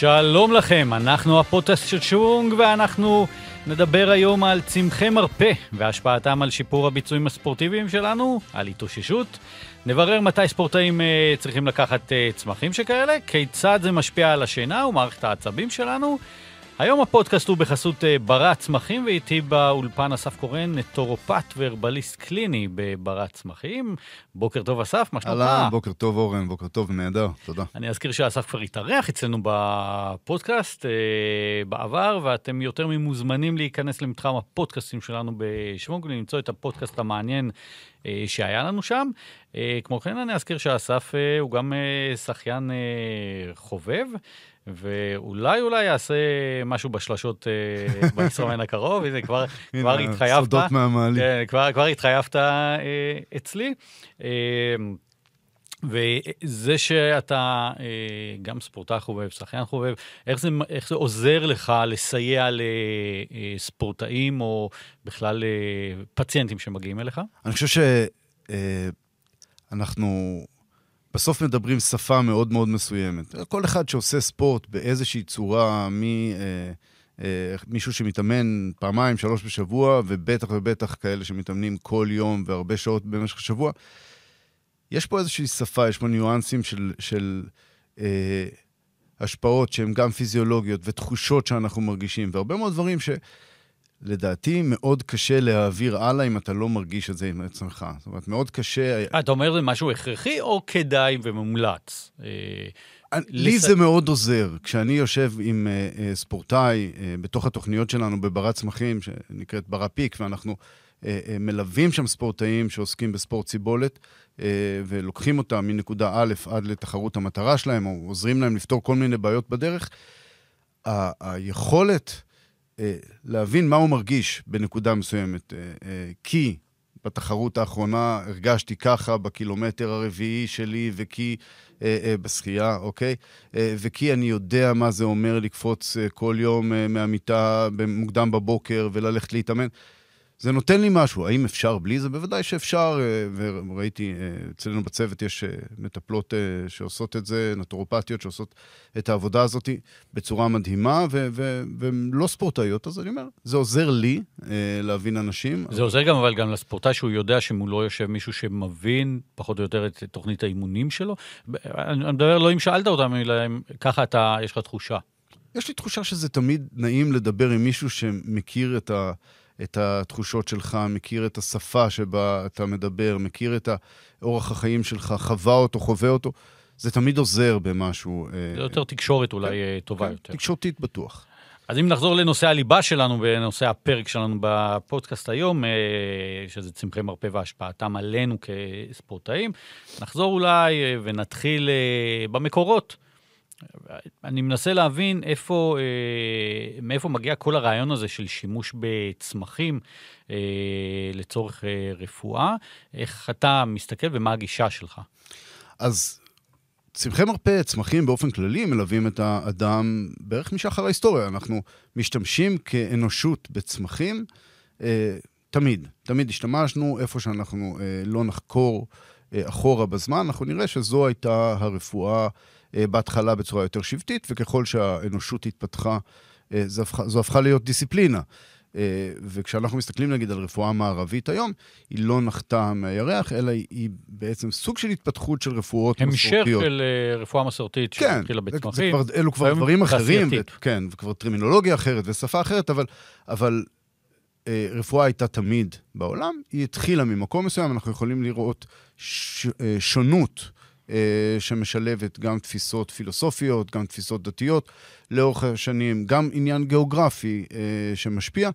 שלום לכם, אנחנו הפודקאסט של שוונג, ואנחנו נדבר היום על צמחי מרפא והשפעתם על שיפור הביצועים הספורטיביים שלנו, על התאוששות. נברר מתי ספורטאים uh, צריכים לקחת uh, צמחים שכאלה, כיצד זה משפיע על השינה ומערכת העצבים שלנו. היום הפודקאסט הוא בחסות uh, ברת צמחים, ואיתי באולפן אסף קורן, נטורופט והרבליסט קליני בברת צמחים. בוקר טוב אסף, מה שלומך? אהלן, בוקר טוב אורן, בוקר טוב, נהדר, תודה. אני אזכיר שאסף כבר התארח אצלנו בפודקאסט uh, בעבר, ואתם יותר ממוזמנים להיכנס למתחם הפודקאסטים שלנו בשוונג ולמצוא את הפודקאסט המעניין uh, שהיה לנו שם. Uh, כמו כן, אני אזכיר שאסף הוא גם שחיין חובב. ואולי אולי יעשה משהו בשלשות uh, בישראמן הקרוב, הנה כבר, כבר התחייבת. סודות מהמעלית. כן, כבר, כבר התחייבת uh, אצלי. Uh, וזה שאתה uh, גם ספורטאי חובב, שחיין חובב, איך זה, איך זה עוזר לך לסייע לספורטאים או בכלל לפציינטים שמגיעים אליך? אני חושב שאנחנו... בסוף מדברים שפה מאוד מאוד מסוימת. כל אחד שעושה ספורט באיזושהי צורה, מ... אה, אה, מישהו שמתאמן פעמיים, שלוש בשבוע, ובטח ובטח כאלה שמתאמנים כל יום והרבה שעות במשך השבוע, יש פה איזושהי שפה, יש פה ניואנסים של, של אה, השפעות שהן גם פיזיולוגיות ותחושות שאנחנו מרגישים, והרבה מאוד דברים ש... לדעתי מאוד קשה להעביר הלאה אם אתה לא מרגיש את זה עם עצמך. זאת אומרת, מאוד קשה... אתה אומר זה משהו הכרחי או כדאי ומומלץ? אה, לי זה מאוד עוזר. כשאני יושב עם uh, uh, ספורטאי uh, בתוך התוכניות שלנו בברת צמחים, שנקראת ברה פיק, ואנחנו uh, uh, מלווים שם ספורטאים שעוסקים בספורט סיבולת, uh, ולוקחים אותם מנקודה א' עד לתחרות המטרה שלהם, או עוזרים להם לפתור כל מיני בעיות בדרך, היכולת אה, להבין מה הוא מרגיש בנקודה מסוימת. אה, אה, כי בתחרות האחרונה הרגשתי ככה בקילומטר הרביעי שלי, וכי בשחייה, אוקיי? וכי אני יודע מה זה אומר לקפוץ כל יום מהמיטה מוקדם בבוקר וללכת להתאמן. זה נותן לי משהו. האם אפשר בלי זה? בוודאי שאפשר, אה, וראיתי, אה, אצלנו בצוות יש אה, מטפלות שעושות את זה, נטורופטיות שעושות את העבודה הזאת בצורה מדהימה, והן לא ספורטאיות, אז אני אומר, זה עוזר לי להבין אנשים. זה עוזר גם, אבל גם לספורטאי שהוא יודע שמולו יושב מישהו שמבין פחות או יותר את תוכנית האימונים שלו. אני מדבר לא אם שאלת אותם, אלא אם ככה אתה, יש לך תחושה. יש לי תחושה שזה תמיד נעים לדבר עם מישהו שמכיר את ה... את התחושות שלך, מכיר את השפה שבה אתה מדבר, מכיר את אורח החיים שלך, חווה אותו, חווה אותו, זה תמיד עוזר במשהו. אה, זה יותר תקשורת אולי כן, אה, טובה כן, יותר. תקשורתית בטוח. אז אם נחזור לנושא הליבה שלנו, בנושא הפרק שלנו בפודקאסט היום, אה, שזה צמחי מרפא והשפעתם עלינו כספורטאים, נחזור אולי ונתחיל במקורות. אני מנסה להבין איפה, אה, מאיפה מגיע כל הרעיון הזה של שימוש בצמחים אה, לצורך אה, רפואה. איך אתה מסתכל ומה הגישה שלך? אז צמחי מרפא, צמחים באופן כללי, מלווים את האדם בערך משחר ההיסטוריה. אנחנו משתמשים כאנושות בצמחים אה, תמיד. תמיד השתמשנו איפה שאנחנו אה, לא נחקור אה, אחורה בזמן, אנחנו נראה שזו הייתה הרפואה. אה, בהתחלה בצורה יותר שבטית, וככל שהאנושות התפתחה, אה, זו הפכה, זו הפכה להיות דיסציפלינה. אה, וכשאנחנו מסתכלים נגיד על רפואה מערבית היום, היא לא נחתה מהירח, אלא היא בעצם סוג של התפתחות של רפואות מסורתיות. המשך של רפואה מסורתית כן, שהתחילה בצמחים. כן, אלו כבר דברים אחרים, ו, כן, וכבר טרמינולוגיה אחרת ושפה אחרת, אבל, אבל אה, רפואה הייתה תמיד בעולם, היא התחילה ממקום מסוים, אנחנו יכולים לראות ש, אה, שונות שמשלבת גם תפיסות פילוסופיות, גם תפיסות דתיות לאורך השנים, גם עניין גיאוגרפי אה, שמשפיע.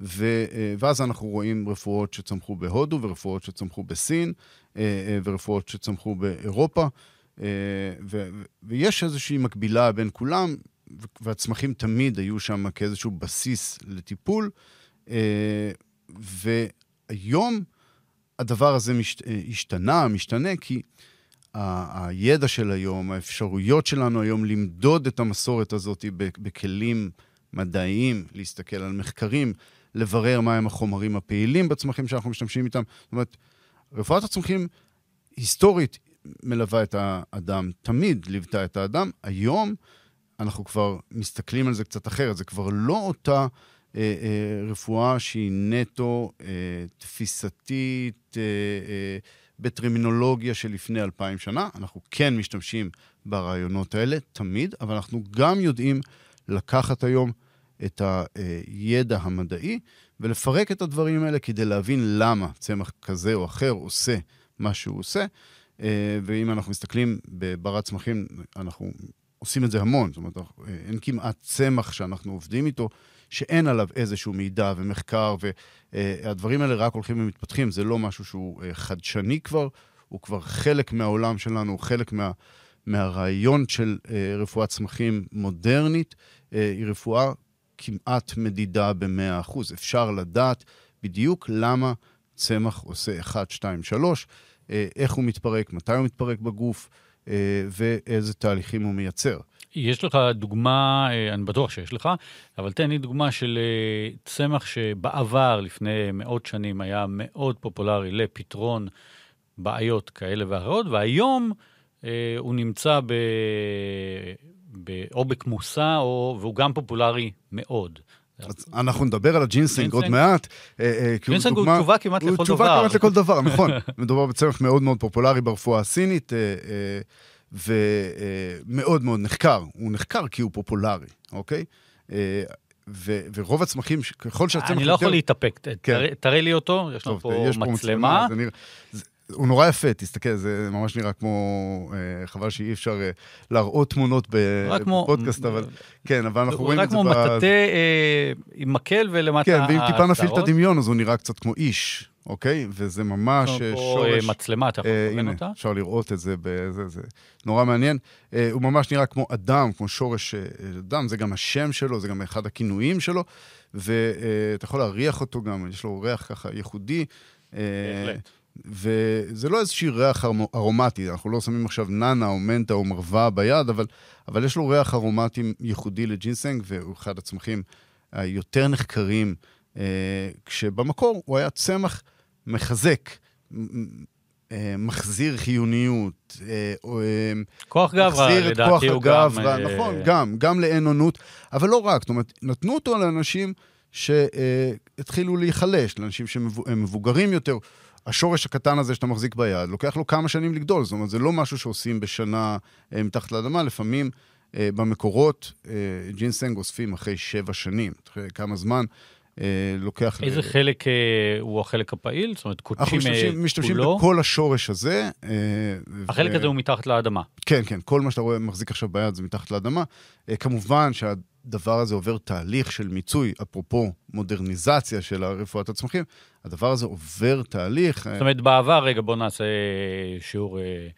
ו, אה, ואז אנחנו רואים רפואות שצמחו בהודו ורפואות שצמחו בסין ורפואות שצמחו באירופה. ו, ויש איזושהי מקבילה בין כולם, והצמחים תמיד היו שם כאיזשהו בסיס לטיפול. והיום הדבר הזה משת, השתנה, משתנה, כי הידע של היום, האפשרויות שלנו היום למדוד את המסורת הזאת בכלים מדעיים, להסתכל על מחקרים, לברר מהם החומרים הפעילים בצמחים שאנחנו משתמשים איתם. זאת אומרת, רפואת הצמחים היסטורית מלווה את האדם, תמיד ליוותה את האדם. היום אנחנו כבר מסתכלים על זה קצת אחרת. זה כבר לא אותה אה, אה, רפואה שהיא נטו אה, תפיסתית, בטרמינולוגיה של לפני אלפיים שנה. אנחנו כן משתמשים ברעיונות האלה, תמיד, אבל אנחנו גם יודעים לקחת היום את הידע המדעי ולפרק את הדברים האלה כדי להבין למה צמח כזה או אחר עושה מה שהוא עושה. אה, ואם אנחנו מסתכלים בברת צמחים, אנחנו עושים את זה המון. זאת אומרת, אין כמעט צמח שאנחנו עובדים איתו, שאין עליו איזשהו מידע ומחקר, והדברים האלה רק הולכים ומתפתחים. זה לא משהו שהוא אה, חדשני כבר, הוא כבר חלק מהעולם שלנו, הוא חלק מה, מהרעיון של אה, רפואת צמחים מודרנית. היא רפואה כמעט מדידה ב-100%. אפשר לדעת בדיוק למה צמח עושה 1, 2, 3, איך הוא מתפרק, מתי הוא מתפרק בגוף אה, ואיזה תהליכים הוא מייצר. יש לך דוגמה, אה, אני בטוח שיש לך, אבל תן לי דוגמה של אה, צמח שבעבר, לפני מאות שנים, היה מאוד פופולרי לפתרון בעיות כאלה ואחרות, והיום הוא נמצא ב... ב... או בכמוסה, או... והוא גם פופולרי מאוד. אז אנחנו נדבר על הג'ינסינג עוד מעט. אה, אה, ג'ינסינג הוא תשובה כמעט לכל דבר. הוא תשובה כמעט לכל דבר, נכון. מדובר בצמח מאוד מאוד פופולרי ברפואה הסינית, אה, ומאוד מאוד נחקר. הוא נחקר כי הוא פופולרי, אוקיי? ורוב הצמחים, ככל שהצמח יותר... אני לא יכול להתאפק, כן. תראה לי אותו, יש לנו פה מצלמה. הוא נורא יפה, תסתכל, זה ממש נראה כמו... אה, חבל שאי אפשר אה, להראות תמונות בפודקאסט, אבל כן, אבל אנחנו רואים את זה... הוא רק כמו מטאטא אה, עם מקל ולמטה... כן, ואם טיפה נפעיל את הדמיון, אז הוא נראה קצת כמו איש, אוקיי? וזה ממש שורש... פה מצלמה, אתה יכול לכוון אותה? הנה, אפשר לראות את זה, זה נורא מעניין. הוא ממש נראה כמו אדם, כמו שורש אדם, זה גם השם שלו, זה גם אחד הכינויים שלו, ואתה יכול להריח אותו גם, יש לו ריח ככה ייחודי. בהחלט. וזה לא איזושהי ריח ארומטי, אנחנו לא שמים עכשיו נאנה או מנטה או מרווה ביד, אבל, אבל יש לו ריח ארומטי ייחודי לג'ינסנג, והוא אחד הצמחים היותר נחקרים, אה, כשבמקור הוא היה צמח מחזק. אה, מחזיר חיוניות. אה, אה, כוח גברא, לדעתי הוא גם... נכון, גם, גם לאין-אונות, אבל לא רק, זאת אומרת, נתנו אותו לאנשים שהתחילו להיחלש, לאנשים שהם מבוגרים יותר. השורש הקטן הזה שאתה מחזיק ביד, לוקח לו כמה שנים לגדול. זאת אומרת, זה לא משהו שעושים בשנה מתחת לאדמה, לפעמים במקורות ג'ינסנג אוספים אחרי שבע שנים, אחרי כמה זמן. אה, לוקח... איזה ל... חלק אה, הוא החלק הפעיל? זאת אומרת, קודשים כולו? אנחנו משתמשים, משתמשים בכל השורש הזה. אה, החלק ו... הזה הוא מתחת לאדמה. כן, כן, כל מה שאתה רואה, מחזיק עכשיו ביד זה מתחת לאדמה. אה, כמובן שה... הדבר הזה עובר תהליך של מיצוי, אפרופו מודרניזציה של רפואת הצמחים, הדבר הזה עובר תהליך. זאת אומרת, בעבר, רגע, בוא נעשה שיעור... אה,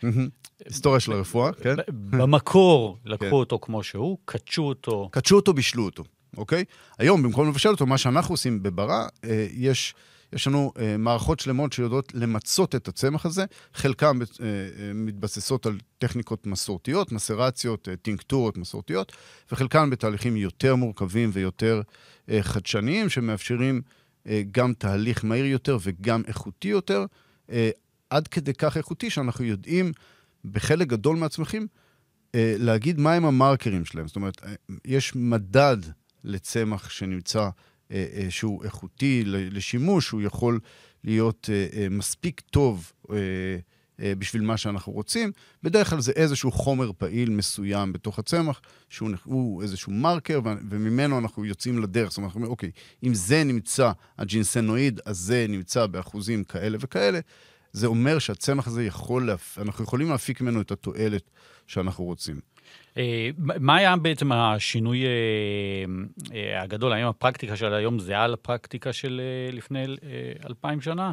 היסטוריה של הרפואה, כן. במקור לקחו כן. אותו כמו שהוא, קדשו אותו. קדשו אותו, בישלו אותו, אוקיי? היום, במקום לבשל אותו, מה שאנחנו עושים בברא, אה, יש... יש לנו אה, מערכות שלמות שיודעות למצות את הצמח הזה, חלקן אה, אה, מתבססות על טכניקות מסורתיות, מסרציות, אה, טינקטורות מסורתיות, וחלקן בתהליכים יותר מורכבים ויותר אה, חדשניים, שמאפשרים אה, גם תהליך מהיר יותר וגם איכותי יותר, אה, עד כדי כך איכותי שאנחנו יודעים בחלק גדול מהצמחים אה, להגיד מהם המרקרים שלהם. זאת אומרת, אה, יש מדד לצמח שנמצא אה, אה, שהוא איכותי לשימוש, הוא יכול להיות אה, מספיק טוב בשביל מה שאנחנו רוצים. בדרך כלל זה איזשהו חומר פעיל מסוים בתוך הצמח, שהוא איזשהו מרקר, וממנו אנחנו יוצאים לדרך. זאת אומרת, אנחנו אומרים, אוקיי, אם זה נמצא, הג'ינסנואיד הזה נמצא באחוזים כאלה וכאלה, זה אומר שהצמח הזה יכול, אנחנו יכולים להפיק ממנו את התועלת שאנחנו רוצים. אה, מה היה בעצם השינוי אה, אה, הגדול? האם הפרקטיקה של היום זהה לפרקטיקה של לפני אלפיים שנה?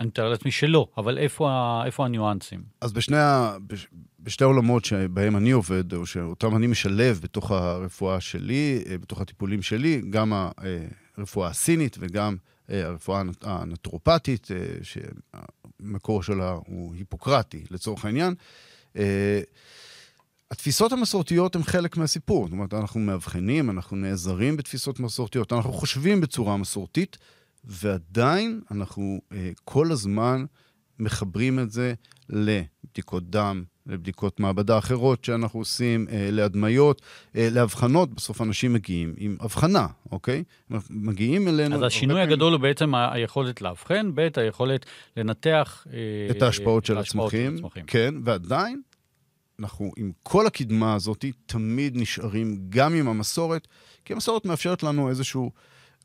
אני מתאר לעצמי שלא, אבל איפה, הניואנסים? אז בשני, ה, בשתי העולמות שבהם אני עובד, או שאותם אני משלב בתוך הרפואה שלי, בתוך הטיפולים שלי, גם הרפואה הסינית וגם הרפואה הנטרופטית, שהמקור שלה הוא היפוקרטי לצורך העניין. התפיסות המסורתיות הן חלק מהסיפור. זאת אומרת, אנחנו מאבחנים, אנחנו נעזרים בתפיסות מסורתיות, אנחנו חושבים בצורה מסורתית, ועדיין אנחנו אה, כל הזמן מחברים את זה לבדיקות דם, לבדיקות מעבדה אחרות שאנחנו עושים, אה, להדמיות, אה, להבחנות. בסוף אנשים מגיעים עם הבחנה, אוקיי? מגיעים אלינו... אז השינוי פעמים... הגדול הוא בעצם היכולת לאבחן, ב', היכולת לנתח... את ההשפעות של הצמחים. כן, ועדיין, אנחנו עם כל הקדמה הזאת תמיד נשארים גם עם המסורת, כי המסורת מאפשרת לנו איזשהו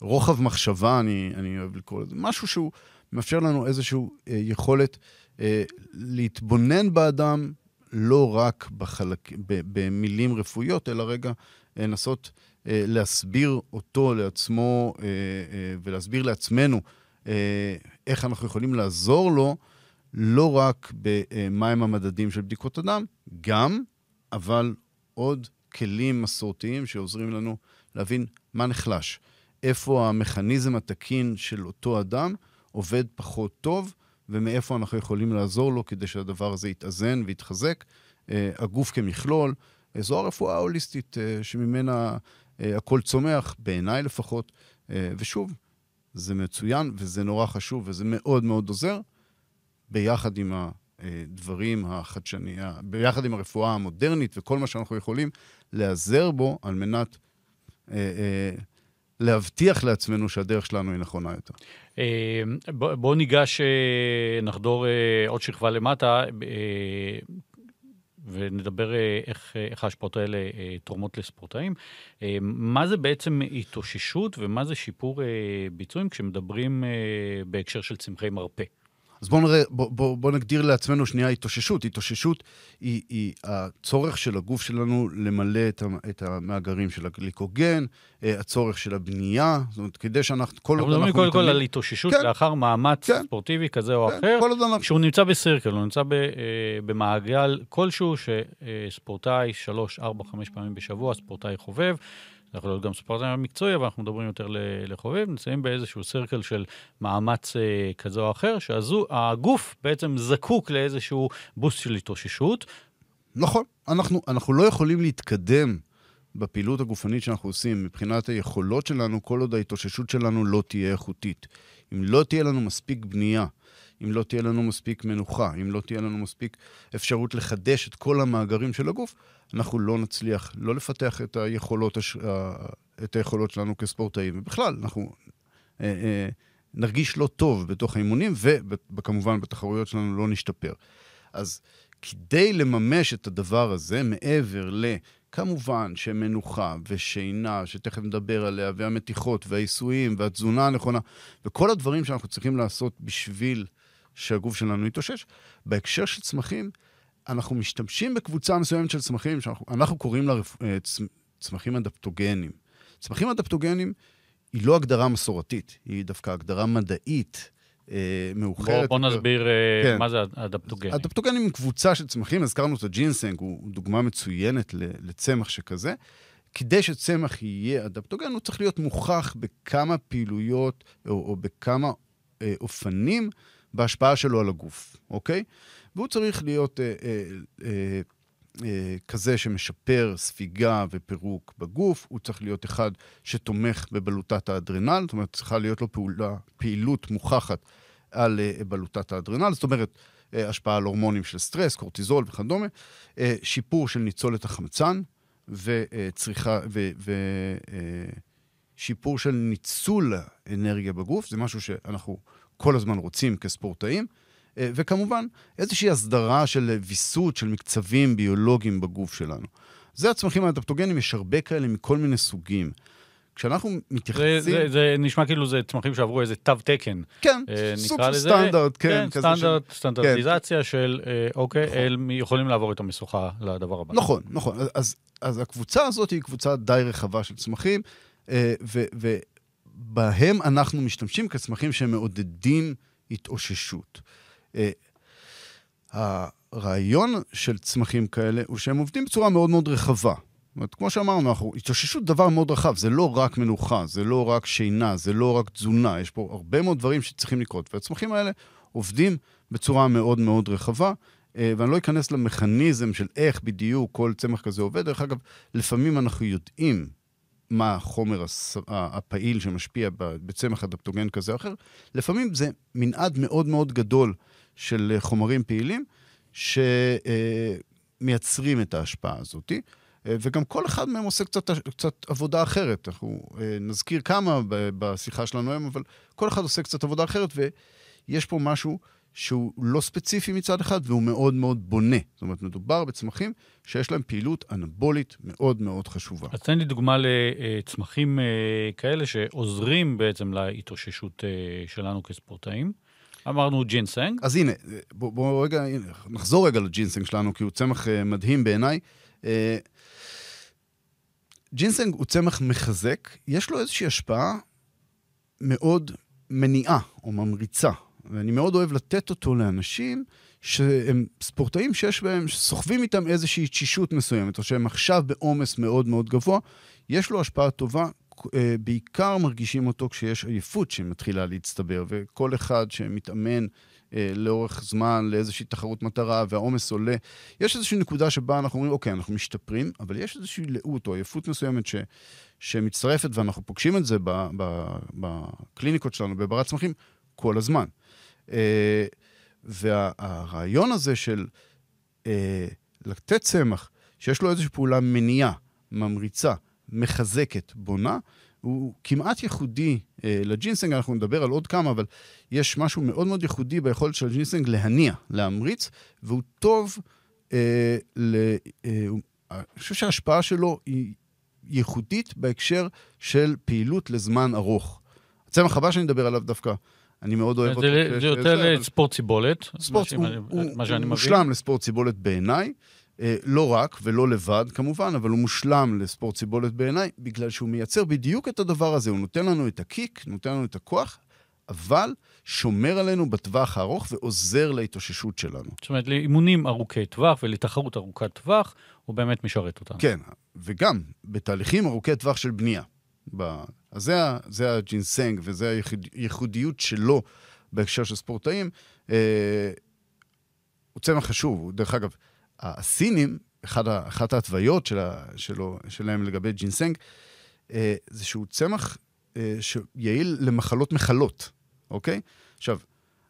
רוחב מחשבה, אני, אני אוהב לקרוא לזה, משהו שהוא מאפשר לנו איזושהי אה, יכולת אה, להתבונן באדם לא רק בחלק, ב, במילים רפואיות, אלא רגע לנסות אה, להסביר אותו לעצמו אה, אה, ולהסביר לעצמנו אה, איך אנחנו יכולים לעזור לו, לא רק במהם המדדים של בדיקות הדם, גם, אבל עוד כלים מסורתיים שעוזרים לנו להבין מה נחלש, איפה המכניזם התקין של אותו אדם עובד פחות טוב, ומאיפה אנחנו יכולים לעזור לו כדי שהדבר הזה יתאזן ויתחזק. אה, הגוף כמכלול, זו הרפואה ההוליסטית אה, שממנה אה, הכל צומח, בעיניי לפחות. ושוב, זה מצוין וזה נורא חשוב וזה מאוד מאוד עוזר, ביחד עם הדברים החדשניים, ביחד עם הרפואה המודרנית וכל מה שאנחנו יכולים להיעזר בו על מנת להבטיח לעצמנו שהדרך שלנו היא נכונה יותר. אה, בואו ניגש, אה, נחדור אה, עוד שכבה למטה. ונדבר איך, איך ההשפעות האלה תורמות לספורטאים. מה זה בעצם התאוששות ומה זה שיפור ביצועים כשמדברים בהקשר של צמחי מרפא? אז בואו נראה, בוא, בוא, בוא נגדיר לעצמנו שנייה התאוששות. התאוששות היא, היא הצורך של הגוף שלנו למלא את, את המאגרים של הגליקוגן, אה, הצורך של הבנייה, זאת אומרת, כדי שאנחנו, כל אנחנו... מדברים קודם כל על התאוששות כן, לאחר מאמץ כן, ספורטיבי כזה או כן, אחר, אנחנו... כשהוא נמצא בסירקל, הוא נמצא ב, אה, במעגל כלשהו שספורטאי שלוש, ארבע, חמש פעמים בשבוע, ספורטאי חובב. זה יכול להיות גם ספורטאי מקצועי, אבל אנחנו מדברים יותר לחובב, נמצאים באיזשהו סרקל של מאמץ אה, כזה או אחר, שהגוף בעצם זקוק לאיזשהו בוסט של התאוששות. נכון, אנחנו, אנחנו לא יכולים להתקדם בפעילות הגופנית שאנחנו עושים מבחינת היכולות שלנו, כל עוד ההתאוששות שלנו לא תהיה איכותית. אם לא תהיה לנו מספיק בנייה, אם לא תהיה לנו מספיק מנוחה, אם לא תהיה לנו מספיק אפשרות לחדש את כל המאגרים של הגוף, אנחנו לא נצליח לא לפתח את היכולות, הש... את היכולות שלנו כספורטאים. ובכלל, אנחנו אה, אה, נרגיש לא טוב בתוך האימונים, וכמובן בתחרויות שלנו לא נשתפר. אז כדי לממש את הדבר הזה, מעבר ל... כמובן שמנוחה ושינה, שתכף נדבר עליה, והמתיחות והעיסויים והתזונה הנכונה, וכל הדברים שאנחנו צריכים לעשות בשביל שהגוף שלנו יתאושש. בהקשר של צמחים, אנחנו משתמשים בקבוצה מסוימת של צמחים, שאנחנו קוראים לה אה, צמחים אדפטוגנים. צמחים אדפטוגנים היא לא הגדרה מסורתית, היא דווקא הגדרה מדעית. אה, מאוחרת. בוא, בוא נסביר אה, כן. מה זה אדפטוגנים. אדפטוגנים הם קבוצה של צמחים, הזכרנו את הג'ינסנג, הוא דוגמה מצוינת לצמח שכזה. כדי שצמח יהיה אדפטוגן, הוא צריך להיות מוכח בכמה פעילויות או, או בכמה אה, אופנים בהשפעה שלו על הגוף, אוקיי? והוא צריך להיות אה, אה, אה, אה, כזה שמשפר ספיגה ופירוק בגוף, הוא צריך להיות אחד שתומך בבלוטת האדרנל, זאת אומרת, צריכה להיות לו פעולה, פעילות מוכחת על אה, בלוטת האדרנל, זאת אומרת, אה, השפעה על הורמונים של סטרס, קורטיזול וכדומה, אה, שיפור של ניצולת החמצן וצריכה, ושיפור אה, של ניצול האנרגיה בגוף, זה משהו שאנחנו כל הזמן רוצים כספורטאים. אה, וכמובן, איזושהי הסדרה של ויסות של מקצבים ביולוגיים בגוף שלנו. זה הצמחים האדפטוגנים, יש הרבה כאלה מכל מיני סוגים. כשאנחנו מתייחסים... זה, זה, זה נשמע כאילו זה צמחים שעברו איזה תו תקן. כן, אה, סוג של סטנדרט, כן. כן סטנדרט, של... סטנדרטיזציה כן. של, אה, אוקיי, נכון. הם יכולים לעבור את המשוכה לדבר הבא. נכון, נכון. אז, אז הקבוצה הזאת היא קבוצה די רחבה של צמחים, אה, ו, ובהם אנחנו משתמשים כצמחים שמעודדים התאוששות. אה, הרעיון של צמחים כאלה הוא שהם עובדים בצורה מאוד מאוד רחבה. זאת אומרת, כמו שאמרנו, אנחנו, התאוששות דבר מאוד רחב, זה לא רק מנוחה, זה לא רק שינה, זה לא רק תזונה, יש פה הרבה מאוד דברים שצריכים לקרות. והצמחים האלה עובדים בצורה מאוד מאוד רחבה, אה, ואני לא אכנס למכניזם של איך בדיוק כל צמח כזה עובד. דרך אגב, לפעמים אנחנו יודעים מה החומר הפעיל שמשפיע בצמח אדפטוגן כזה או אחר, לפעמים זה מנעד מאוד מאוד גדול של חומרים פעילים, שמייצרים את ההשפעה הזאת. וגם כל אחד מהם עושה קצת, קצת עבודה אחרת. אנחנו נזכיר כמה בשיחה שלנו היום, אבל כל אחד עושה קצת עבודה אחרת, ויש פה משהו שהוא לא ספציפי מצד אחד, והוא מאוד מאוד בונה. זאת אומרת, מדובר בצמחים שיש להם פעילות אנבולית מאוד מאוד חשובה. אז תן לי דוגמה לצמחים אה, כאלה שעוזרים בעצם להתאוששות אה, שלנו כספורטאים. אמרנו ג'ינסנג. אז הנה, בואו בוא רגע, הנה, נחזור רגע לג'ינסנג שלנו, כי הוא צמח אה, מדהים בעיניי. ג'ינסנג הוא צמח מחזק, יש לו איזושהי השפעה מאוד מניעה או ממריצה. ואני מאוד אוהב לתת אותו לאנשים שהם ספורטאים שיש בהם, שסוחבים איתם איזושהי תשישות מסוימת, או שהם עכשיו בעומס מאוד מאוד גבוה, יש לו השפעה טובה. אה, בעיקר מרגישים אותו כשיש עייפות שמתחילה להצטבר, וכל אחד שמתאמן אה, לאורך זמן לאיזושהי תחרות מטרה והעומס עולה, יש איזושהי נקודה שבה אנחנו אומרים, אוקיי, אנחנו משתפרים, אבל יש איזושהי לאות או עייפות מסוימת ש, שמצטרפת, ואנחנו פוגשים את זה בקליניקות שלנו, בברא צמחים, כל הזמן. אה, והרעיון הזה של לתת צמח שיש לו איזושהי פעולה מניעה, ממריצה, מחזקת, בונה, הוא כמעט ייחודי אה, לג'ינסנג, אנחנו נדבר על עוד כמה, אבל יש משהו מאוד מאוד ייחודי ביכולת של הג'ינסנג להניע, להמריץ, והוא טוב, אה, ל, אה, אני חושב שההשפעה שלו היא ייחודית בהקשר של פעילות לזמן ארוך. הצמח הבא שאני מדבר עליו דווקא אני מאוד אוהב אותו. זה יותר לספורט סיבולת. ספורט, הוא מושלם לספורט סיבולת בעיניי. אה, לא רק ולא לבד כמובן, אבל הוא מושלם לספורט סיבולת בעיניי, בגלל שהוא מייצר בדיוק את הדבר הזה. הוא נותן לנו את הקיק, נותן לנו את הכוח, אבל שומר עלינו בטווח הארוך ועוזר להתאוששות שלנו. זאת אומרת, לאימונים ארוכי טווח ולתחרות ארוכת טווח, הוא באמת משרת אותנו. כן, וגם בתהליכים ארוכי טווח של בנייה. ב... אז זה, זה הג'ינסנג וזה הייחודיות שלו בהקשר של ספורטאים. אה, הוא צמח חשוב. דרך אגב, הסינים, אחד, אחת ההתוויות של, שלו, שלהם לגבי ג'ינסנג, אה, זה שהוא צמח אה, שיעיל למחלות מחלות, אוקיי? עכשיו,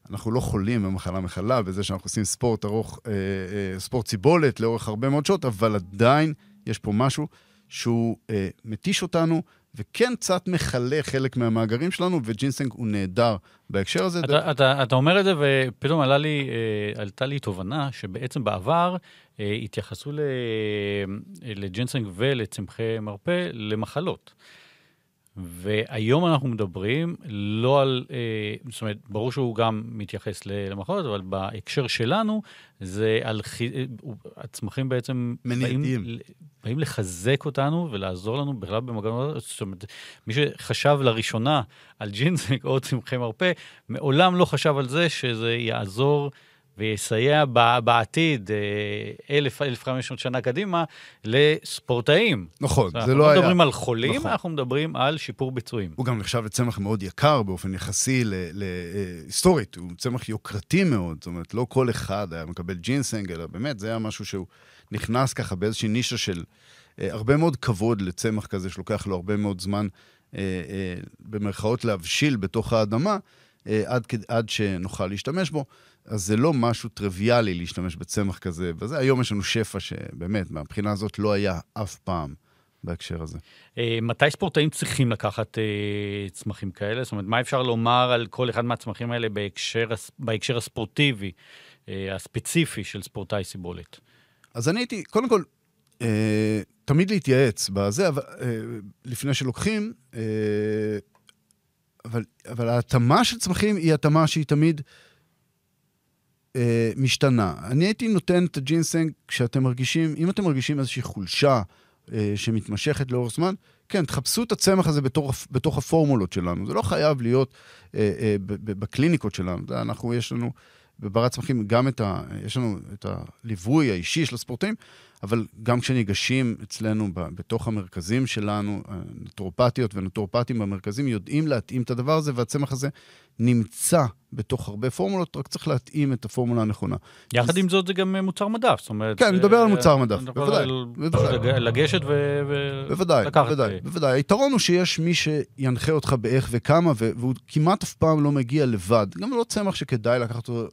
אנחנו לא חולים במחלה מחלה בזה שאנחנו עושים ספורט ארוך, אה, אה, ספורט ציבולת לאורך הרבה מאוד שעות, אבל עדיין יש פה משהו שהוא אה, מתיש אותנו, וכן קצת מכלה חלק מהמאגרים שלנו, וג'ינסנג הוא נהדר בהקשר הזה. אתה, דרך... אתה, אתה אומר את זה, ופתאום עלה לי, אה, עלתה לי תובנה שבעצם בעבר אה, התייחסו לג'ינסנג ולצמחי מרפא למחלות. והיום אנחנו מדברים לא על, אה, זאת אומרת, ברור שהוא גם מתייחס למחלות, אבל בהקשר שלנו זה על, הצמחים בעצם באים, באים לחזק אותנו ולעזור לנו בכלל במגע, זאת אומרת, מי שחשב לראשונה על ג'ינזק או צמחי מרפא, מעולם לא חשב על זה שזה יעזור. ויסייע בעתיד, אה, אלף, אלף חמש מאות שנה קדימה, לספורטאים. נכון, זה לא היה... אנחנו לא מדברים על חולים, נכון. אנחנו מדברים על שיפור ביצועים. הוא גם נחשב לצמח מאוד יקר באופן יחסי, היסטורית, הוא צמח יוקרתי מאוד, זאת אומרת, לא כל אחד היה מקבל ג'ינסנג, אלא באמת, זה היה משהו שהוא נכנס ככה באיזושהי נישה של אה, הרבה מאוד כבוד לצמח כזה, שלוקח לו הרבה מאוד זמן, אה, במרכאות, להבשיל בתוך האדמה. עד, עד שנוכל להשתמש בו. אז זה לא משהו טריוויאלי להשתמש בצמח כזה וזה. היום יש לנו שפע שבאמת, מהבחינה הזאת לא היה אף פעם בהקשר הזה. אה, מתי ספורטאים צריכים לקחת אה, צמחים כאלה? זאת אומרת, מה אפשר לומר על כל אחד מהצמחים האלה בהקשר, בהקשר הספורטיבי, אה, הספציפי של ספורטאי סיבולת? אז אני הייתי, קודם כל, אה, תמיד להתייעץ בזה, אבל, אה, לפני שלוקחים, אה, אבל, אבל ההתאמה של צמחים היא התאמה שהיא תמיד... אה, משתנה. אני הייתי נותן את הג'ינסנג כשאתם מרגישים, אם אתם מרגישים איזושהי חולשה אה, שמתמשכת לאורך זמן, כן, תחפשו את הצמח הזה בתוך, בתוך הפורמולות שלנו. זה לא חייב להיות אה, אה, בקליניקות שלנו. אנחנו, יש לנו בברת צמחים גם את ה... יש לנו את הליווי האישי של הספורטאים, אבל גם כשניגשים אצלנו בתוך המרכזים שלנו, נטורופטיות ונטורופטים במרכזים יודעים להתאים את הדבר הזה, והצמח הזה נמצא בתוך הרבה פורמולות, רק צריך להתאים את הפורמולה הנכונה. יחד אז... עם זאת זה גם מוצר מדף, זאת אומרת... כן, אני מדבר על מוצר מדף, בוודאי. בוודאי. לגשת ו... בוודאי, בוודאי, בוודאי. היתרון הוא שיש מי שינחה אותך באיך וכמה, והוא כמעט אף פעם לא מגיע לבד. גם לא צמח שכדאי לקחת אותו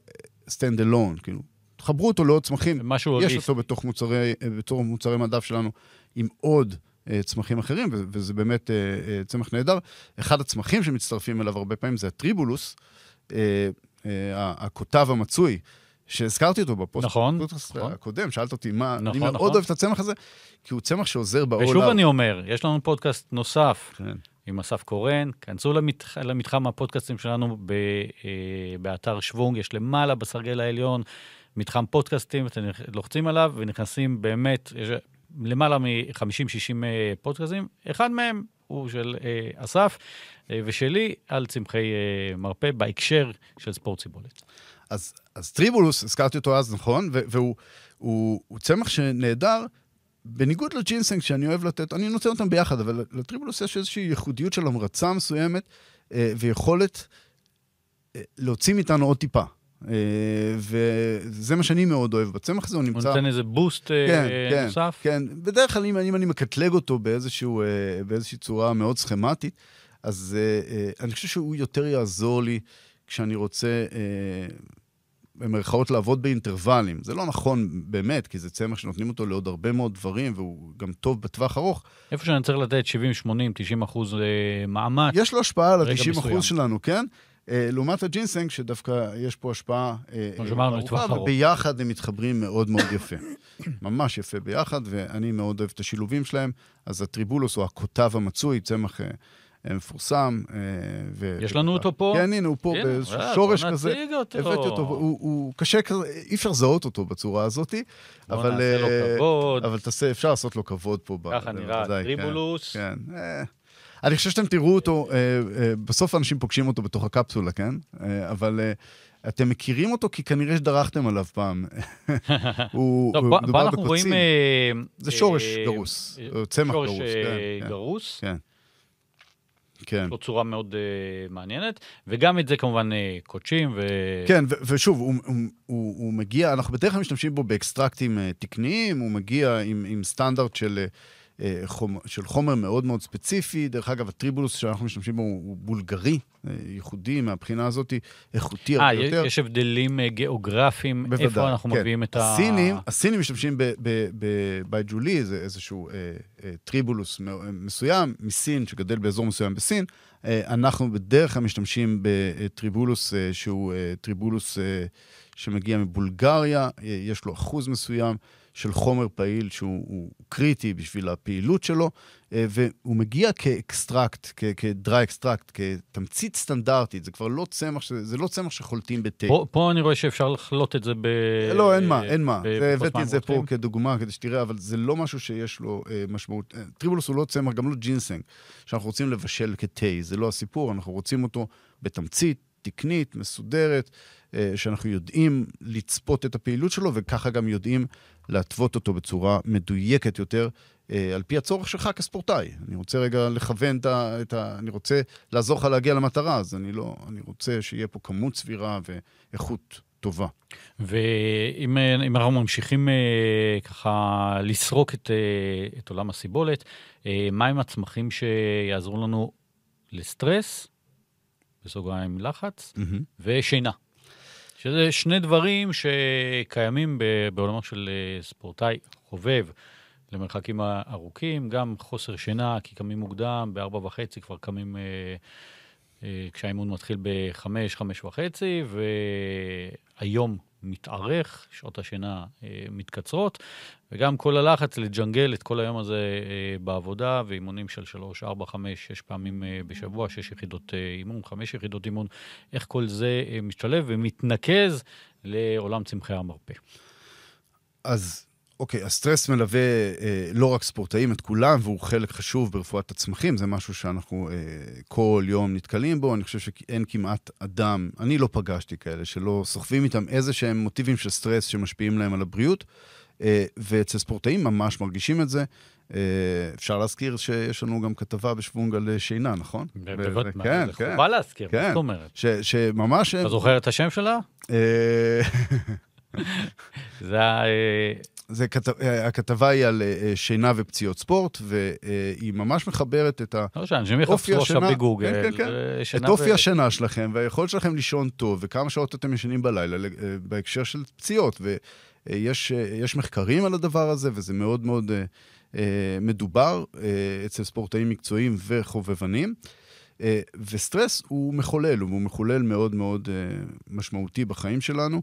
stand alone, כאילו. תחברו אותו לעוד צמחים. משהו יש הוליסטי. אותו בתוך מוצרי, בתור מוצרי מדף שלנו עם עוד אה, צמחים אחרים, וזה באמת אה, אה, צמח נהדר. אחד הצמחים שמצטרפים אליו הרבה פעמים זה הטריבולוס, אה, אה, הכותב המצוי. שהזכרתי אותו בפוסט נכון, נכון. הקודם, שאלת אותי מה, אני נכון, מאוד נכון. אוהב את הצמח הזה, כי הוא צמח שעוזר בעולם. ושוב אני אומר, יש לנו פודקאסט נוסף כן. עם אסף קורן, כנסו למתח, למתחם הפודקאסטים שלנו ב, אה, באתר שוונג, יש למעלה בסרגל העליון מתחם פודקאסטים, אתם לוחצים עליו ונכנסים באמת, יש למעלה מ-50-60 אה, פודקאסטים, אחד מהם הוא של אה, אסף אה, ושלי על צמחי אה, מרפא בהקשר של ספורט סיבולת. אז, אז טריבולוס, הזכרתי אותו אז, נכון? והוא הוא, הוא צמח שנהדר, בניגוד לג'ינסנג שאני אוהב לתת, אני נותן אותם ביחד, אבל לטריבולוס יש איזושהי ייחודיות של המרצה מסוימת אה, ויכולת אה, להוציא מאיתנו עוד טיפה. אה, וזה מה שאני מאוד אוהב בצמח הזה, הוא הוא נמצא... נותן איזה בוסט אה, כן, כן, נוסף. כן. בדרך כלל, אם, אם אני מקטלג אותו באיזשהו, אה, באיזושהי צורה מאוד סכמטית, אז אה, אה, אני חושב שהוא יותר יעזור לי כשאני רוצה, אה, במרכאות, לעבוד באינטרוולים. זה לא נכון באמת, כי זה צמח שנותנים אותו לעוד הרבה מאוד דברים, והוא גם טוב בטווח ארוך. איפה שאני צריך לתת 70, 80, 90 אחוז אה, מאמץ. יש לו השפעה על רגע ה-90% מסוים. שלנו, כן? אה, לעומת הג'ינסנג, שדווקא יש פה השפעה אה, אה, ארוכה. וביחד הם מתחברים מאוד מאוד יפה. ממש יפה ביחד, ואני מאוד אוהב את השילובים שלהם. אז הטריבולוס הוא הקוטב המצוי, צמח מפורסם. ו- יש לנו אותו פה? כן, הנה, הוא פה באיזשהו שורש בוא כזה. נציג אותו. הבאתי אותו, הוא, הוא קשה כזה, אי אפשר לזהות אותו בצורה הזאת, בוא אבל... נעשה לו כבוד. אבל תעשה, אפשר לעשות לו כבוד פה. ככה נראה בוודאי, כן. טריבולוס. כן. אני חושב שאתם תראו אותו, אה, אה, בסוף אנשים פוגשים אותו בתוך הקפסולה, כן? אה, אבל אתם מכירים אותו כי כנראה שדרכתם עליו פעם. הוא פה מדובר. בקוצים. זה שורש גרוס, צמח שורש גרוס, אה, כן, כן. גרוס. כן. כן. יש לו צורה מאוד אה, מעניינת, וגם את זה כמובן אה, קודשים, ו... כן, ו- ושוב, הוא, הוא, הוא, הוא מגיע, אנחנו בדרך כלל משתמשים בו באקסטרקטים אה, תקניים, הוא מגיע עם, עם סטנדרט של, אה, חומר, של חומר מאוד מאוד ספציפי. דרך אגב, הטריבולוס שאנחנו משתמשים בו הוא בולגרי, אה, ייחודי מהבחינה הזאת, איכותי אה, הרבה יותר. יש הבדלים אה, גיאוגרפיים, איפה אנחנו כן. מביאים את ה... הסינים, הסינים משתמשים בבייג'ולי, זה איזשהו אה, אה, טריבולוס מסוים, מסין, שגדל באזור מסוים בסין. אה, אנחנו בדרך כלל משתמשים בטריבולוס אה, שהוא אה, טריבולוס אה, שמגיע מבולגריה, אה, יש לו אחוז מסוים של חומר פעיל שהוא הוא קריטי בשביל הפעילות שלו, אה, והוא מגיע כ extract, כ dry extract, כתמצית סטנדרטית, זה כבר לא צמח, זה לא צמח שחולטים בתה. פה, פה אני רואה שאפשר לחלוט את זה ב... לא, אין מה, אין מה. הבאתי את זה פה. כדוגמה, כדי שתראה, אבל זה לא משהו שיש לו אה, משמעות. אה, טריבולוס הוא לא צמח, גם לא ג'ינסנג, שאנחנו רוצים לבשל כתה, זה לא הסיפור, אנחנו רוצים אותו בתמצית, תקנית, מסודרת, שאנחנו יודעים לצפות את הפעילות שלו, וככה גם יודעים להתוות אותו בצורה מדויקת יותר, אה, על פי הצורך שלך כספורטאי. אני רוצה רגע לכוון את ה... את ה אני רוצה לעזור לך להגיע למטרה, אז אני לא... אני רוצה שיהיה פה כמות סבירה ואיכות טובה. ואם אה, אנחנו ממשיכים אה, ככה לסרוק את, את עולם הסיבולת, מהם הצמחים שיעזרו לנו לסטרס, בסוגריים לחץ, מהמם. ושינה. שזה שני דברים שקיימים בעולמו של אה, ספורטאי חובב למרחקים ארוכים, גם חוסר שינה, כי קמים מוקדם, בארבע וחצי כבר קמים, אה, אה, כשהאימון מתחיל בחמש, חמש וחצי, והיום מתארך, שעות השינה אה, מתקצרות, וגם כל הלחץ לג'נגל את כל היום הזה אה, בעבודה, ואימונים של שלוש, ארבע, חמש, שש פעמים אה, בשבוע, שש יחידות אימון, חמש יחידות אימון, איך כל זה משתלב ומתנקז לעולם צמחי המרפא. אז אוקיי, הסטרס מלווה אה, לא רק ספורטאים, את כולם, והוא חלק חשוב ברפואת הצמחים, זה משהו שאנחנו אה, כל יום נתקלים בו. אני חושב שאין כמעט אדם, אני לא פגשתי כאלה, שלא סוחבים איתם איזה שהם מוטיבים של סטרס שמשפיעים להם על הבריאות, אה, ואצל ספורטאים ממש מרגישים את זה. אה, אפשר להזכיר שיש לנו גם כתבה בשוונג על שינה, נכון? בוודאי, וזה- כן, זה כן. חובה להזכיר, מה כן. זאת אומרת? ש- שממש... אתה זוכר את השם שלה? אה, זה. אה, זה כת... הכתבה היא על שינה ופציעות ספורט, והיא ממש מחברת את האופי לא, שאנשים יחפשו עכשיו בגוגל. כן, כן, כן. את אופי ו... השינה שלכם, והיכולת שלכם לישון טוב, וכמה שעות אתם ישנים בלילה בהקשר של פציעות. ויש מחקרים על הדבר הזה, וזה מאוד מאוד מדובר אצל ספורטאים מקצועיים וחובבנים. וסטרס הוא מחולל, הוא מחולל מאוד מאוד משמעותי בחיים שלנו.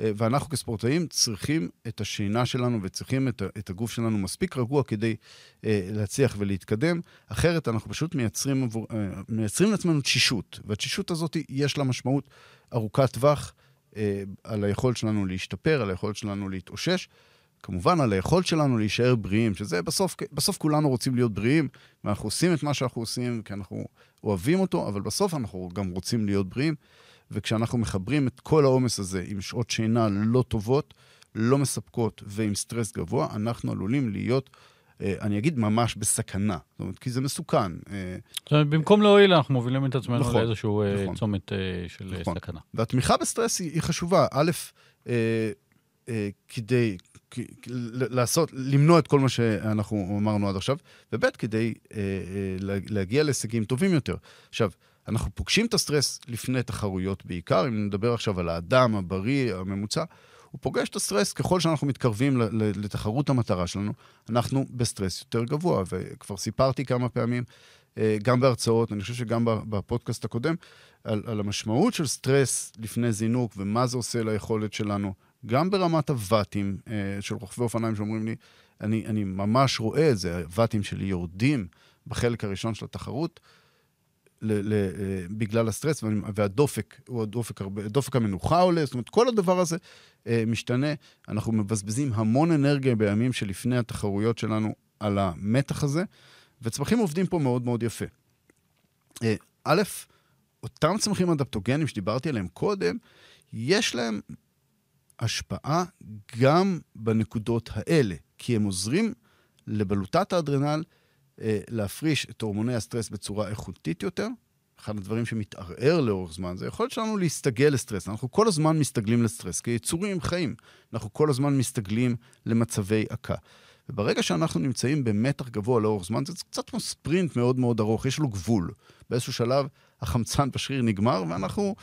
אה, ואנחנו כספורטאים צריכים את השינה שלנו וצריכים את הגוף שלנו מספיק רגוע כדי אה, להצליח ולהתקדם. אחרת אנחנו פשוט מייצרים, עבור, אה, מייצרים לעצמנו תשישות, והתשישות הזאת יש לה משמעות ארוכת טווח על היכולת שלנו להשתפר, על היכולת שלנו להתאושש. כמובן, על היכולת שלנו להישאר בריאים, שזה בסוף, בסוף כולנו רוצים להיות בריאים, ואנחנו עושים את מה שאנחנו עושים כי אנחנו אוהבים אותו, אבל בסוף אנחנו גם רוצים להיות בריאים. וכשאנחנו מחברים את כל העומס הזה עם שעות שינה לא טובות, לא מספקות ועם סטרס גבוה, אנחנו עלולים להיות, אה, אני אגיד, ממש בסכנה. זאת אומרת, כי זה מסוכן. אה, זאת אומרת, במקום להועיל, אנחנו מובילים את עצמנו נכון, לאיזשהו אה, נכון, צומת של נכון. סכנה. והתמיכה בסטרס היא, היא חשובה. א', אה, אה, כדי לעשות, למנוע את כל מה שאנחנו אמרנו עד עכשיו, וב', כדי אה, אה, להגיע להישגים טובים יותר. עכשיו, אנחנו פוגשים את הסטרס לפני תחרויות בעיקר, אם נדבר עכשיו על האדם הבריא, הממוצע, הוא פוגש את הסטרס ככל שאנחנו מתקרבים לתחרות המטרה שלנו, אנחנו בסטרס יותר גבוה, וכבר סיפרתי כמה פעמים, אה, גם בהרצאות, אני חושב שגם בפודקאסט הקודם, על, על המשמעות של סטרס לפני זינוק ומה זה עושה ליכולת שלנו, גם ברמת הוואטים אה, של רוכבי אופניים שאומרים לי, אני, אני ממש רואה את זה, הוואטים שלי יורדים בחלק הראשון של התחרות, ל, ל, אה, בגלל הסטרס, והדופק, הוא הדופק, דופק המנוחה עולה, זאת אומרת, כל הדבר הזה אה, משתנה. אנחנו מבזבזים המון אנרגיה בימים שלפני התחרויות שלנו על המתח הזה, וצמחים עובדים פה מאוד מאוד יפה. אה, א', אותם צמחים אדפטוגנים שדיברתי עליהם קודם, יש להם השפעה גם בנקודות האלה, כי הם עוזרים לבלוטת האדרנל להפריש את הורמוני הסטרס בצורה איכותית יותר. אחד הדברים שמתערער לאורך זמן זה היכולת שלנו להסתגל לסטרס. אנחנו כל הזמן מסתגלים לסטרס כיצורים חיים. אנחנו כל הזמן מסתגלים למצבי עקה. וברגע שאנחנו נמצאים במתח גבוה לאורך זמן, זה קצת כמו ספרינט מאוד מאוד ארוך, יש לו גבול. באיזשהו שלב החמצן בשריר נגמר, ואנחנו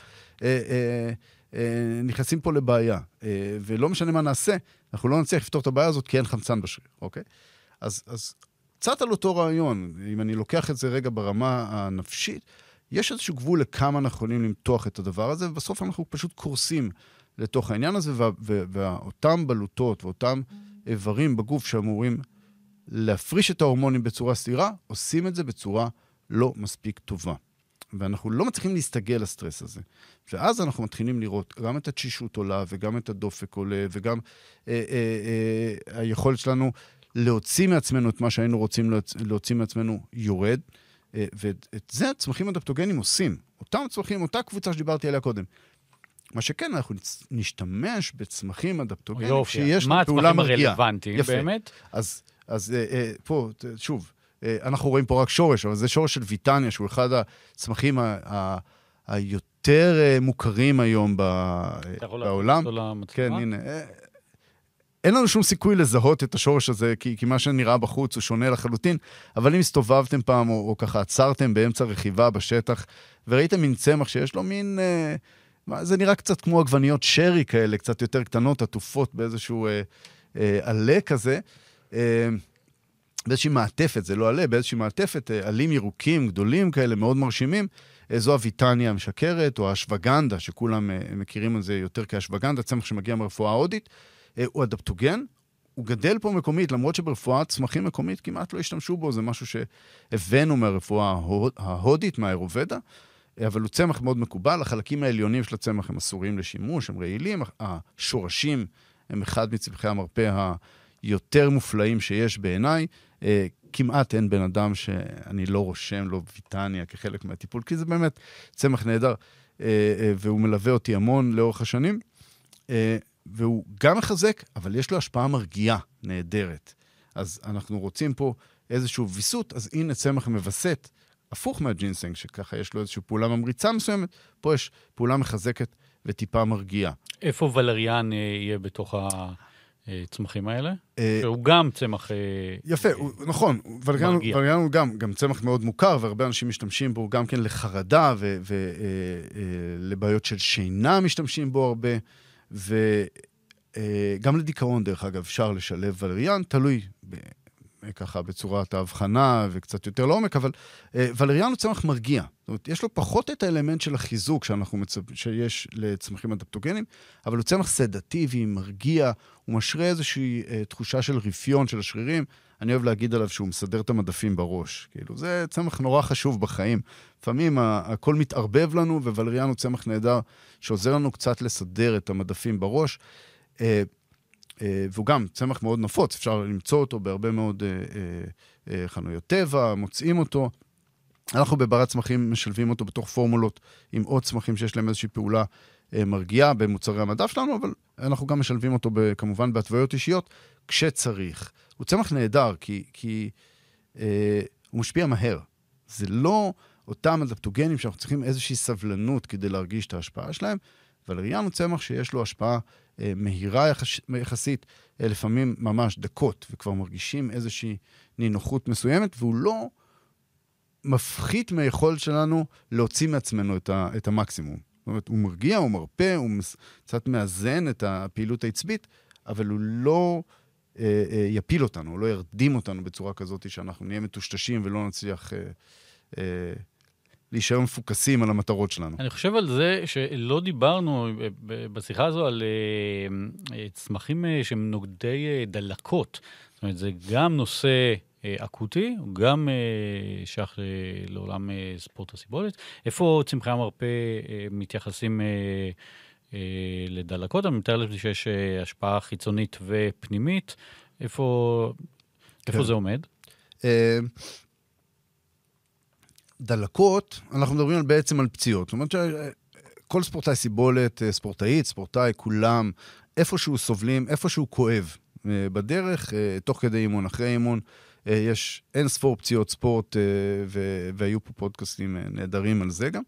אה, אה, אה, נכנסים פה לבעיה. אה, ולא משנה מה נעשה, אנחנו לא נצליח לפתור את הבעיה הזאת כי אין חמצן בשריר, אוקיי? אז, אז קצת על אותו רעיון, אם אני לוקח את זה רגע ברמה הנפשית, יש איזשהו גבול לכמה אנחנו יכולים למתוח את הדבר הזה, ובסוף אנחנו פשוט קורסים לתוך העניין הזה, וה, ואותם בלוטות ואותם איברים בגוף שאמורים להפריש את ההורמונים בצורה סדירה, עושים את זה בצורה לא מספיק טובה. ואנחנו לא מצליחים להסתגל לסטרס הזה. ואז אנחנו מתחילים לראות גם את התשישות עולה, וגם את הדופק עולה, וגם אה, אה, אה, היכולת שלנו להוציא מעצמנו את מה שהיינו רוצים להוציא מעצמנו יורד, אה, ואת זה הצמחים אדפטוגנים עושים. אותם צמחים, אותה קבוצה שדיברתי עליה קודם. מה שכן, אנחנו נשתמש בצמחים אדפטוגנים שיש לנו פעולה מרגיעה. מה הצמחים הרלוונטיים באמת? אז, אז אה, אה, פה, שוב, אה, אנחנו רואים פה רק שורש, אבל זה שורש של ויטניה, שהוא אחד הצמחים ה, ה, היותר אה, מוכרים היום ב, בעולם. כן, הנה. אה, אין לנו שום סיכוי לזהות את השורש הזה, כי, כי מה שנראה בחוץ הוא שונה לחלוטין, אבל אם הסתובבתם פעם, או, או ככה עצרתם באמצע רכיבה בשטח, וראיתם מין צמח שיש לו מין... אה, זה נראה קצת כמו עגבניות שרי כאלה, קצת יותר קטנות, עטופות באיזשהו אה, אה, עלה כזה. אה, באיזושהי מעטפת, זה לא עלה, באיזושהי מעטפת, אה, עלים ירוקים גדולים כאלה, מאוד מרשימים. אה, זו הוויטניה המשקרת, או האשווגנדה, שכולם אה, מכירים את זה יותר כאשווגנדה, צמח שמגיע מרפואה ההודית. אה, הוא אדפטוגן, הוא גדל פה מקומית, למרות שברפואת צמחים מקומית כמעט לא השתמשו בו, זה משהו שהבאנו מהרפואה ההודית, מהאירובדה, אה, אבל הוא צמח מאוד מקובל, החלקים העליונים של הצמח הם אסורים לשימוש, הם רעילים, השורשים הם אחד מצמחי המרפא היותר מופלאים שיש בעיניי. אה, כמעט אין בן אדם שאני לא רושם לו ויטניה כחלק מהטיפול, כי זה באמת צמח נהדר, והוא מלווה אותי המון לאורך השנים. והוא גם מחזק, אבל יש לו השפעה מרגיעה נהדרת. אז אנחנו רוצים פה איזשהו ויסות, אז הנה צמח מווסת, הפוך מהג'ינסנג, שככה יש לו איזושהי פעולה ממריצה מסוימת, פה יש פעולה מחזקת וטיפה מרגיעה. איפה ולריאן אה, יהיה בתוך ה... הצמחים האלה? שהוא גם צמח... יפה, הוא, נכון, ולריאן הוא גם, גם צמח מאוד מוכר, והרבה אנשים משתמשים בו גם כן לחרדה ולבעיות של שינה משתמשים בו הרבה, וגם לדיכאון, דרך אגב, אפשר לשלב ולריאן, תלוי ככה בצורת ההבחנה וקצת יותר לעומק, אבל אה, ולריאן הוא צמח מרגיע. זאת אומרת, יש לו פחות את האלמנט של החיזוק שאנחנו מצפ... שיש לצמחים אדפטוגנים, אבל הוא צמח סדטיבי, מרגיע, הוא משרה איזושהי אה, תחושה של רפיון של השרירים. אני אוהב להגיד עליו שהוא מסדר את המדפים בראש. כאילו, זה צמח נורא חשוב בחיים. לפעמים הכל מתערבב לנו, וולריאן הוא צמח נהדר, שעוזר לנו קצת לסדר את המדפים בראש. אה, אה, והוא גם צמח מאוד נפוץ, אפשר למצוא אותו בהרבה מאוד אה, חנויות טבע, מוצאים אותו. אנחנו בברת צמחים משלבים אותו בתוך פורמולות עם עוד צמחים שיש להם איזושהי פעולה מרגיעה במוצרי המדף שלנו, אבל אנחנו גם משלבים אותו כמובן בהתוויות אישיות כשצריך. הוא צמח נהדר, כי, כי אה, הוא משפיע מהר. זה לא אותם אדפטוגנים שאנחנו צריכים איזושהי סבלנות כדי להרגיש את ההשפעה שלהם, ולריאן הוא צמח שיש לו השפעה אה, מהירה יחס, יחסית, אה, לפעמים ממש דקות, וכבר מרגישים איזושהי נינוחות מסוימת, והוא לא מפחית מהיכולת שלנו להוציא מעצמנו את, ה, את המקסימום. זאת אומרת, הוא מרגיע, הוא מרפא, הוא קצת מאזן את הפעילות העצבית, אבל הוא לא יפיל אותנו, לא ירדים אותנו בצורה כזאת שאנחנו נהיה מטושטשים ולא נצליח אה, אה, להישאר מפוקסים על המטרות שלנו. אני חושב על זה שלא דיברנו בשיחה הזו על אה, אה, צמחים אה, שהם נוגדי דלקות. זאת אומרת, זה גם נושא אקוטי, גם שייך לעולם ספורט הסיבולת. איפה צמחי המרפא מתייחסים לדלקות? אני מתאר לעצמי שיש השפעה חיצונית ופנימית. איפה, איפה כן. זה עומד? דלקות, אנחנו מדברים בעצם על פציעות. זאת אומרת שכל ספורטאי סיבולת, אה, ספורטאית, ספורטאי, כולם, איפשהו סובלים, איפשהו כואב. אה, בדרך, אה, תוך כדי אימון, אחרי אימון, יש אין ספור פציעות ספורט, והיו פה פודקאסטים נהדרים על זה גם.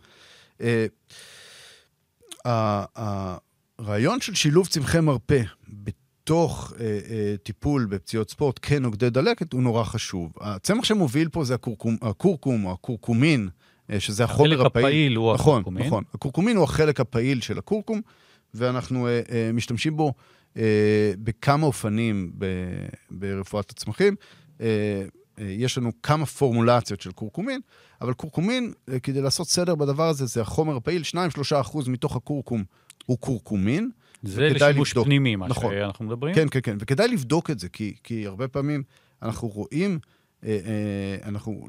הרעיון של שילוב צמחי מרפא בתוך אה, אה, טיפול בפציעות ספורט כנוגדי דלקת הוא נורא חשוב. הצמח שמוביל פה זה הקורקום, הקורקום או הקורקומין, אה, שזה החומר הפעיל. החלק הפעיל הוא נכון, הקורקומין. נכון, נכון. הקורקומין הוא החלק הפעיל של הקורקום, ואנחנו אה, אה, משתמשים בו אה, בכמה אופנים ב, ברפואת הצמחים. אה, יש לנו כמה פורמולציות של קורקומין, אבל קורקומין, אה, כדי לעשות סדר בדבר הזה, זה החומר הפעיל, 2-3% מתוך הקורקום הוא קורקומין. זה לשימוש לבדוק. פנימי, מה נכון. שאנחנו מדברים. כן, כן, כן, וכדאי לבדוק את זה, כי, כי הרבה פעמים אנחנו רואים, אה, אה, אנחנו,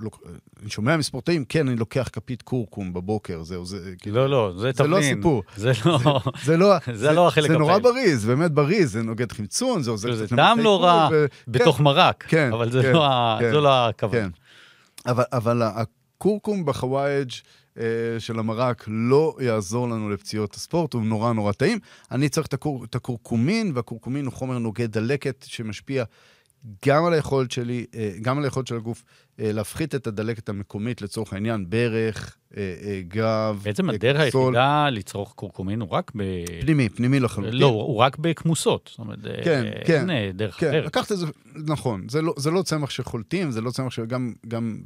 אני שומע מספורטאים, כן, אני לוקח כפית קורקום בבוקר, זהו, זה כאילו... לא, לא, זה תבלין. זה לא הסיפור. זה לא, זה, לא, זה, לא החלק זה נורא בריא, זה באמת בריא, זה נוגד חמצון, זה עוזר זה טעם לא רע. בתוך כן, מרק, כן, אבל זה, כן, לא, לא הכוונה. כן. אבל, הקורקום בחוואג' אה, של המרק לא יעזור לנו לפציעות הספורט, הוא נורא נורא טעים. אני צריך את, הקור, את הקורקומין, והקורקומין הוא חומר נוגד דלקת שמשפיע גם על היכולת שלי, אה, גם על היכולת של הגוף אה, להפחית את הדלקת המקומית, לצורך העניין, ברך, גב, בעצם הדרך היחידה לצרוך קורקומין הוא רק ב... פנימי, פנימי לחלוטין. לא, הוא רק בכמוסות. זאת אומרת, כן, אין כן, דרך כן, אחרת. לקחת את זה, נכון. זה לא, זה לא צמח שחולטים, זה לא צמח שגם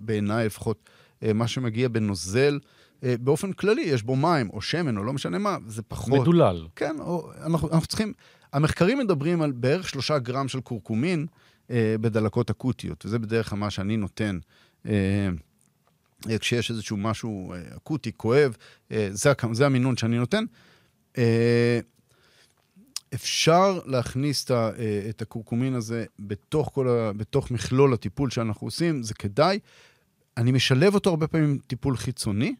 בעיניי לפחות, מה שמגיע בנוזל, אה, באופן כללי, יש בו מים או שמן או לא משנה מה, זה פחות. מדולל. כן, או, אנחנו, אנחנו צריכים... המחקרים מדברים על בערך שלושה גרם של קורקומין אה, בדלקות אקוטיות, וזה בדרך כלל מה שאני נותן. אה, אה, כשיש איזשהו משהו אה, אקוטי, כואב, אה, זה, זה המינון שאני נותן. אה, אפשר להכניס את הקורקומין הזה בתוך, כל ה, בתוך מכלול הטיפול שאנחנו עושים, זה כדאי. אני משלב אותו הרבה פעמים עם טיפול חיצוני,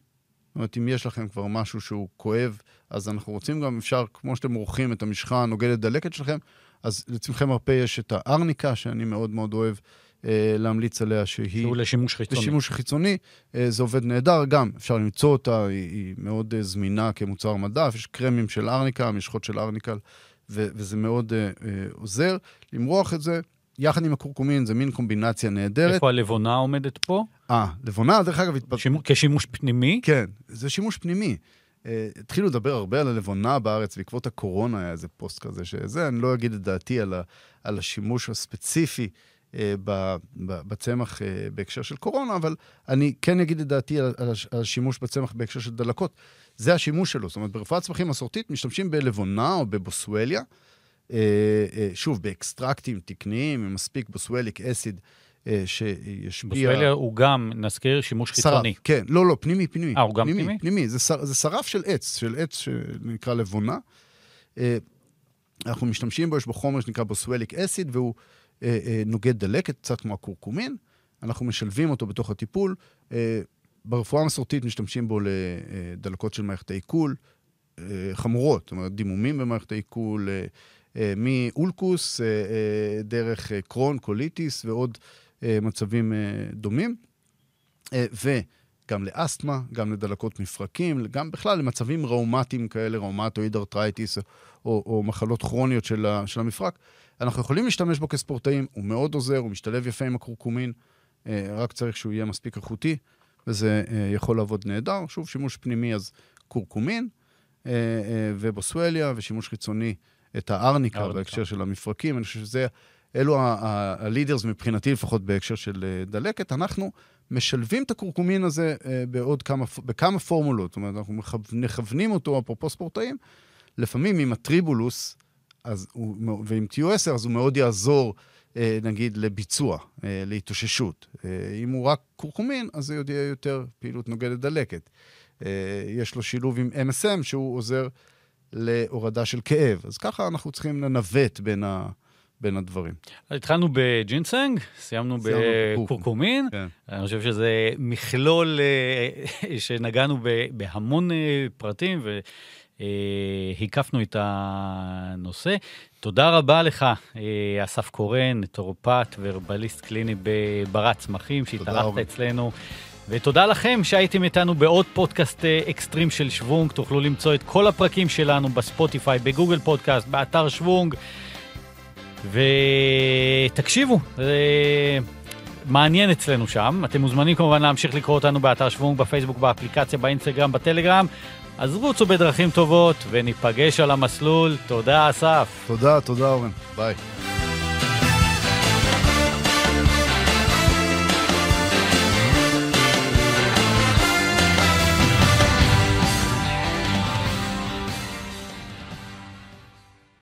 זאת אומרת, אם יש לכם כבר משהו שהוא כואב, אז אנחנו רוצים גם, אפשר, כמו שאתם עורכים את המשחה הנוגדת דלקת שלכם, אז לצמחי מרפא יש את הארניקה, שאני מאוד מאוד אוהב אה, להמליץ עליה, שהיא... שהוא לשימוש חיצוני. לשימוש חיצוני. אה, זה עובד נהדר, גם אפשר למצוא אותה, היא, היא מאוד אה, זמינה כמוצר מדף, יש קרמים של ארניקה, משחות של ארניקה, ו- וזה מאוד אה, אה, עוזר. למרוח את זה, יחד עם הקורקומין, זה מין קומבינציה נהדרת. איפה הלבונה עומדת פה? אה, לבונה, דרך אגב, התפתח... שימוש, כשימוש פנימי? כן, זה שימוש פנימי. התחילו לדבר הרבה על הלבונה בארץ, בעקבות הקורונה היה איזה פוסט כזה שזה, אני לא אגיד את דעתי על, ה, על השימוש הספציפי אה, בצמח אה, בהקשר של קורונה, אבל אני כן אגיד את דעתי על, על, על השימוש בצמח בהקשר של דלקות. זה השימוש שלו. זאת אומרת, ברפואת צמחים מסורתית משתמשים בלבונה או בבוסואליה, אה, אה, שוב, באקסטרקטים תקניים, עם מספיק בוסואליק אסיד. אה, שישפיע... בוסואליה הוא גם, נזכיר, שימוש שרף, חיצוני. כן, לא, לא, פנימי, פנימי. אה, הוא גם פנימי? פנימי, פנימי. זה, שר, זה שרף של עץ, של עץ שנקרא לבונה. אה, אנחנו משתמשים בו, יש בו חומר שנקרא boswellic acid, והוא אה, נוגד דלקת, קצת כמו הקורקומין. אנחנו משלבים אותו בתוך הטיפול. אה, ברפואה המסורתית משתמשים בו לדלקות של מערכת העיכול, חמורות, זאת אומרת, דימומים במערכת העיכול, מאולקוס, דרך קרון, קוליטיס ועוד מצבים אה, דומים. אה, וגם לאסתמה, גם לדלקות מפרקים, גם בכלל למצבים ראומטיים כאלה, rheumatoid arthritis או, או, או מחלות כרוניות של, ה, של המפרק. אנחנו יכולים להשתמש בו כספורטאים, הוא מאוד עוזר, הוא משתלב יפה עם הקורקומין, רק צריך שהוא יהיה מספיק איכותי, וזה יכול לעבוד נהדר. שוב, שימוש פנימי, אז קורקומין ובוסואליה, ושימוש חיצוני, את הארניקה בהקשר של המפרקים. אני חושב שזה אלו הלידרס מבחינתי, לפחות בהקשר של אה, דלקת. אנחנו משלבים את הקורקומין הזה אה, בעוד כמה, בכמה פורמולות. זאת אומרת, אנחנו מכוונים אותו, אפרופו ספורטאים, לפעמים עם הטריבולוס אז הוא, ועם Q10, אז הוא מאוד יעזור, אה, נגיד, לביצוע, להתאוששות. אם הוא רק קורקומין, אז זה יהיה יותר פעילות נוגדת דלקת. יש לו שילוב עם MSM, שהוא עוזר להורדה של כאב. אז ככה אנחנו צריכים לנווט בין ה... בין הדברים. התחלנו בג'ינסנג, סיימנו בקורקומין. כן. אני חושב שזה מכלול אה, שנגענו בהמון אה, פרטים והקפנו את הנושא. תודה רבה לך, אה, אסף קורן, נטורופת והרבליסט קליני בברא צמחים, שהתארחת אצלנו. ותודה לכם שהייתם איתנו בעוד פודקאסט אקסטרים של שוונג. תוכלו למצוא את כל הפרקים שלנו בספוטיפיי, בגוגל פודקאסט, באתר שוונג. ותקשיבו, זה מעניין אצלנו שם. אתם מוזמנים כמובן להמשיך לקרוא אותנו באתר שוונג, בפייסבוק, באפליקציה, באינסטגרם, בטלגרם. אז רוצו בדרכים טובות וניפגש על המסלול. תודה, אסף. תודה, תודה, אורן. ביי.